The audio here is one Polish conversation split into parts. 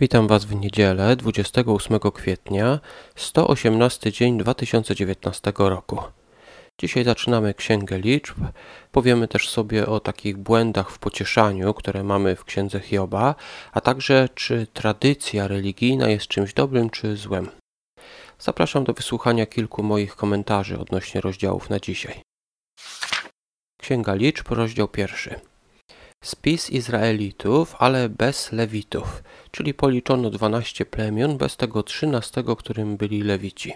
Witam Was w niedzielę 28 kwietnia, 118 dzień 2019 roku. Dzisiaj zaczynamy Księgę Liczb. Powiemy też sobie o takich błędach w pocieszaniu, które mamy w Księdze Hioba, a także czy tradycja religijna jest czymś dobrym czy złym. Zapraszam do wysłuchania kilku moich komentarzy odnośnie rozdziałów na dzisiaj. Księga Liczb, rozdział pierwszy. Spis Izraelitów, ale bez Lewitów, czyli policzono 12 plemion, bez tego 13, którym byli Lewici.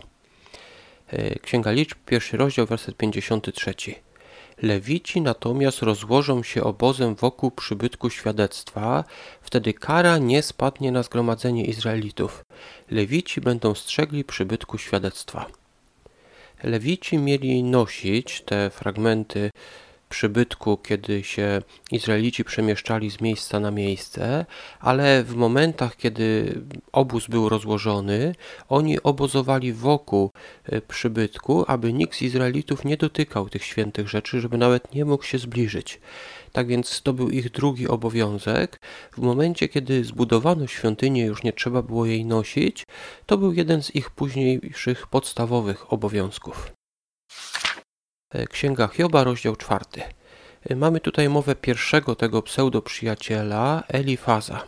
E, Księga Liczb, pierwszy rozdział, werset 53. Lewici natomiast rozłożą się obozem wokół przybytku świadectwa, wtedy kara nie spadnie na zgromadzenie Izraelitów. Lewici będą strzegli przybytku świadectwa. Lewici mieli nosić te fragmenty przybytku, kiedy się Izraelici przemieszczali z miejsca na miejsce, ale w momentach, kiedy obóz był rozłożony, oni obozowali wokół e, przybytku, aby nikt z Izraelitów nie dotykał tych świętych rzeczy, żeby nawet nie mógł się zbliżyć. Tak więc to był ich drugi obowiązek. W momencie, kiedy zbudowano świątynię, już nie trzeba było jej nosić, to był jeden z ich późniejszych podstawowych obowiązków. E, Księga Hioba, rozdział czwarty. E, mamy tutaj mowę pierwszego tego pseudoprzyjaciela, Elifaza.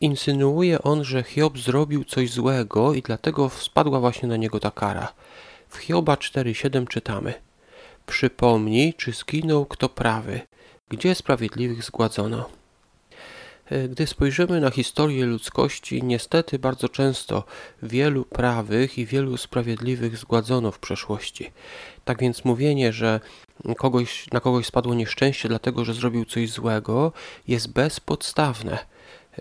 Insynuuje on, że Hiob zrobił coś złego i dlatego spadła właśnie na niego ta kara. W Hioba 4,7 czytamy Przypomnij, czy zginął kto prawy, gdzie sprawiedliwych zgładzono. E, gdy spojrzymy na historię ludzkości, niestety bardzo często wielu prawych i wielu sprawiedliwych zgładzono w przeszłości. Tak więc mówienie, że kogoś, na kogoś spadło nieszczęście dlatego, że zrobił coś złego, jest bezpodstawne.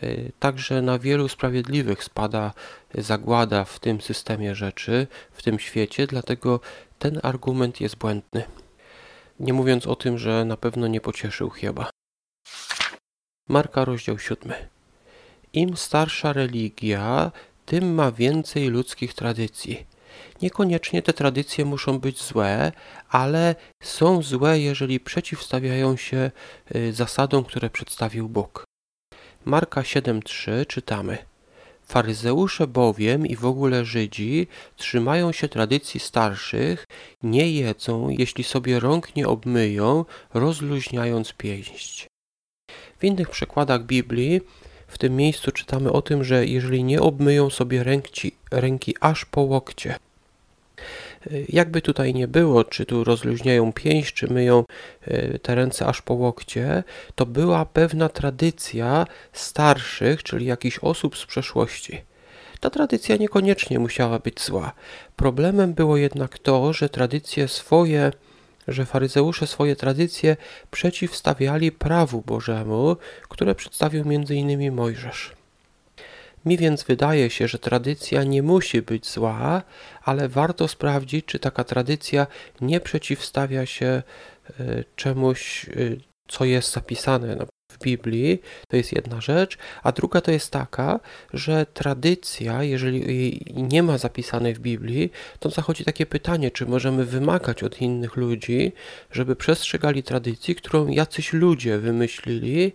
E, także na wielu sprawiedliwych spada zagłada w tym systemie rzeczy, w tym świecie, dlatego ten argument jest błędny. Nie mówiąc o tym, że na pewno nie pocieszył Hioba. Marka, rozdział 7. Im starsza religia, tym ma więcej ludzkich tradycji. Niekoniecznie te tradycje muszą być złe, ale są złe, jeżeli przeciwstawiają się y, zasadom, które przedstawił Bóg. Marka 7:3 czytamy: Faryzeusze bowiem i w ogóle Żydzi trzymają się tradycji starszych, nie jedzą, jeśli sobie rąk nie obmyją, rozluźniając pięść. W innych przekładach Biblii w tym miejscu czytamy o tym, że jeżeli nie obmyją sobie ręki, ręki aż po łokcie, jakby tutaj nie było, czy tu rozluźniają pięść, czy myją e, te ręce aż po łokcie, to była pewna tradycja starszych, czyli jakichś osób z przeszłości. Ta tradycja niekoniecznie musiała być zła. Problemem było jednak to, że tradycje swoje że faryzeusze swoje tradycje przeciwstawiali prawu Bożemu, które przedstawił m.in. Mojżesz. Mi więc wydaje się, że tradycja nie musi być zła, ale warto sprawdzić, czy taka tradycja nie przeciwstawia się e, czemuś, e, co jest zapisane w Biblii, to jest jedna rzecz, a druga to jest taka, że tradycja, jeżeli nie ma zapisanej w Biblii, to zachodzi takie pytanie, czy możemy wymagać od innych ludzi, żeby przestrzegali tradycji, którą jacyś ludzie wymyślili.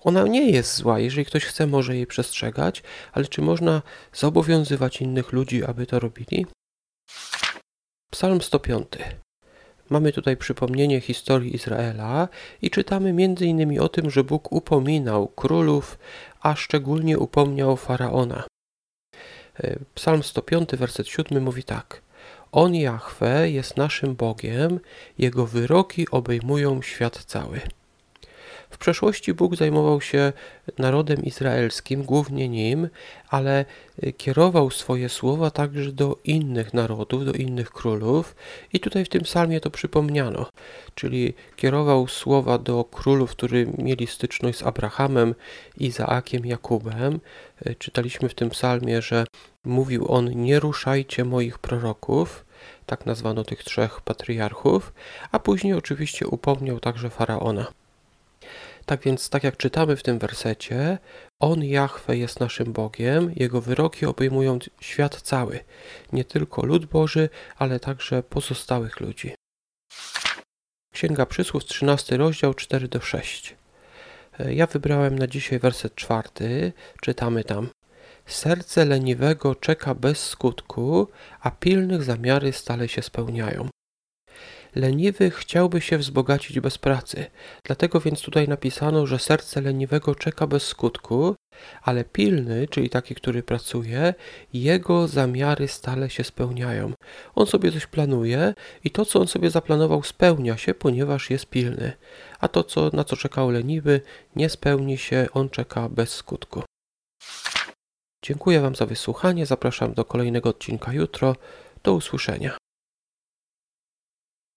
Ona nie jest zła, jeżeli ktoś chce, może jej przestrzegać, ale czy można zobowiązywać innych ludzi, aby to robili? Psalm 105. Mamy tutaj przypomnienie historii Izraela i czytamy innymi o tym, że Bóg upominał królów, a szczególnie upomniał faraona. E, Psalm 105, werset 7 mówi tak: On Jahwe jest naszym Bogiem, jego wyroki obejmują świat cały. W przeszłości Bóg zajmował się narodem izraelskim, głównie nim, ale kierował swoje słowa także do innych narodów, do innych królów i tutaj w tym psalmie to przypomniano, czyli kierował słowa do królów, którzy mieli styczność z Abrahamem, Izaakiem, Jakubem. Czytaliśmy w tym psalmie, że mówił on nie ruszajcie moich proroków, tak nazwano tych trzech patriarchów, a później oczywiście upomniał także faraona. Tak więc, tak jak czytamy w tym wersecie, On, Jahwe, jest naszym Bogiem, Jego wyroki obejmują świat cały, nie tylko lud Boży, ale także pozostałych ludzi. Księga Przysłów, 13 rozdział, 4 do 6. E, Ja wybrałem na dzisiaj werset czwarty. Czytamy tam. Serce leniwego czeka bez skutku, a pilnych zamiary stale się spełniają. Leniwy chciałby się wzbogacić bez pracy, dlatego więc tutaj napisano, że serce leniwego czeka bez skutku, ale pilny, czyli taki, który pracuje, jego zamiary stale się spełniają. On sobie coś planuje i to, co on sobie zaplanował, spełnia się, ponieważ jest pilny, a to, co, na co czekał leniwy, nie spełni się, on czeka bez skutku. Dziękuję Wam za wysłuchanie, zapraszam do kolejnego odcinka jutro. Do usłyszenia.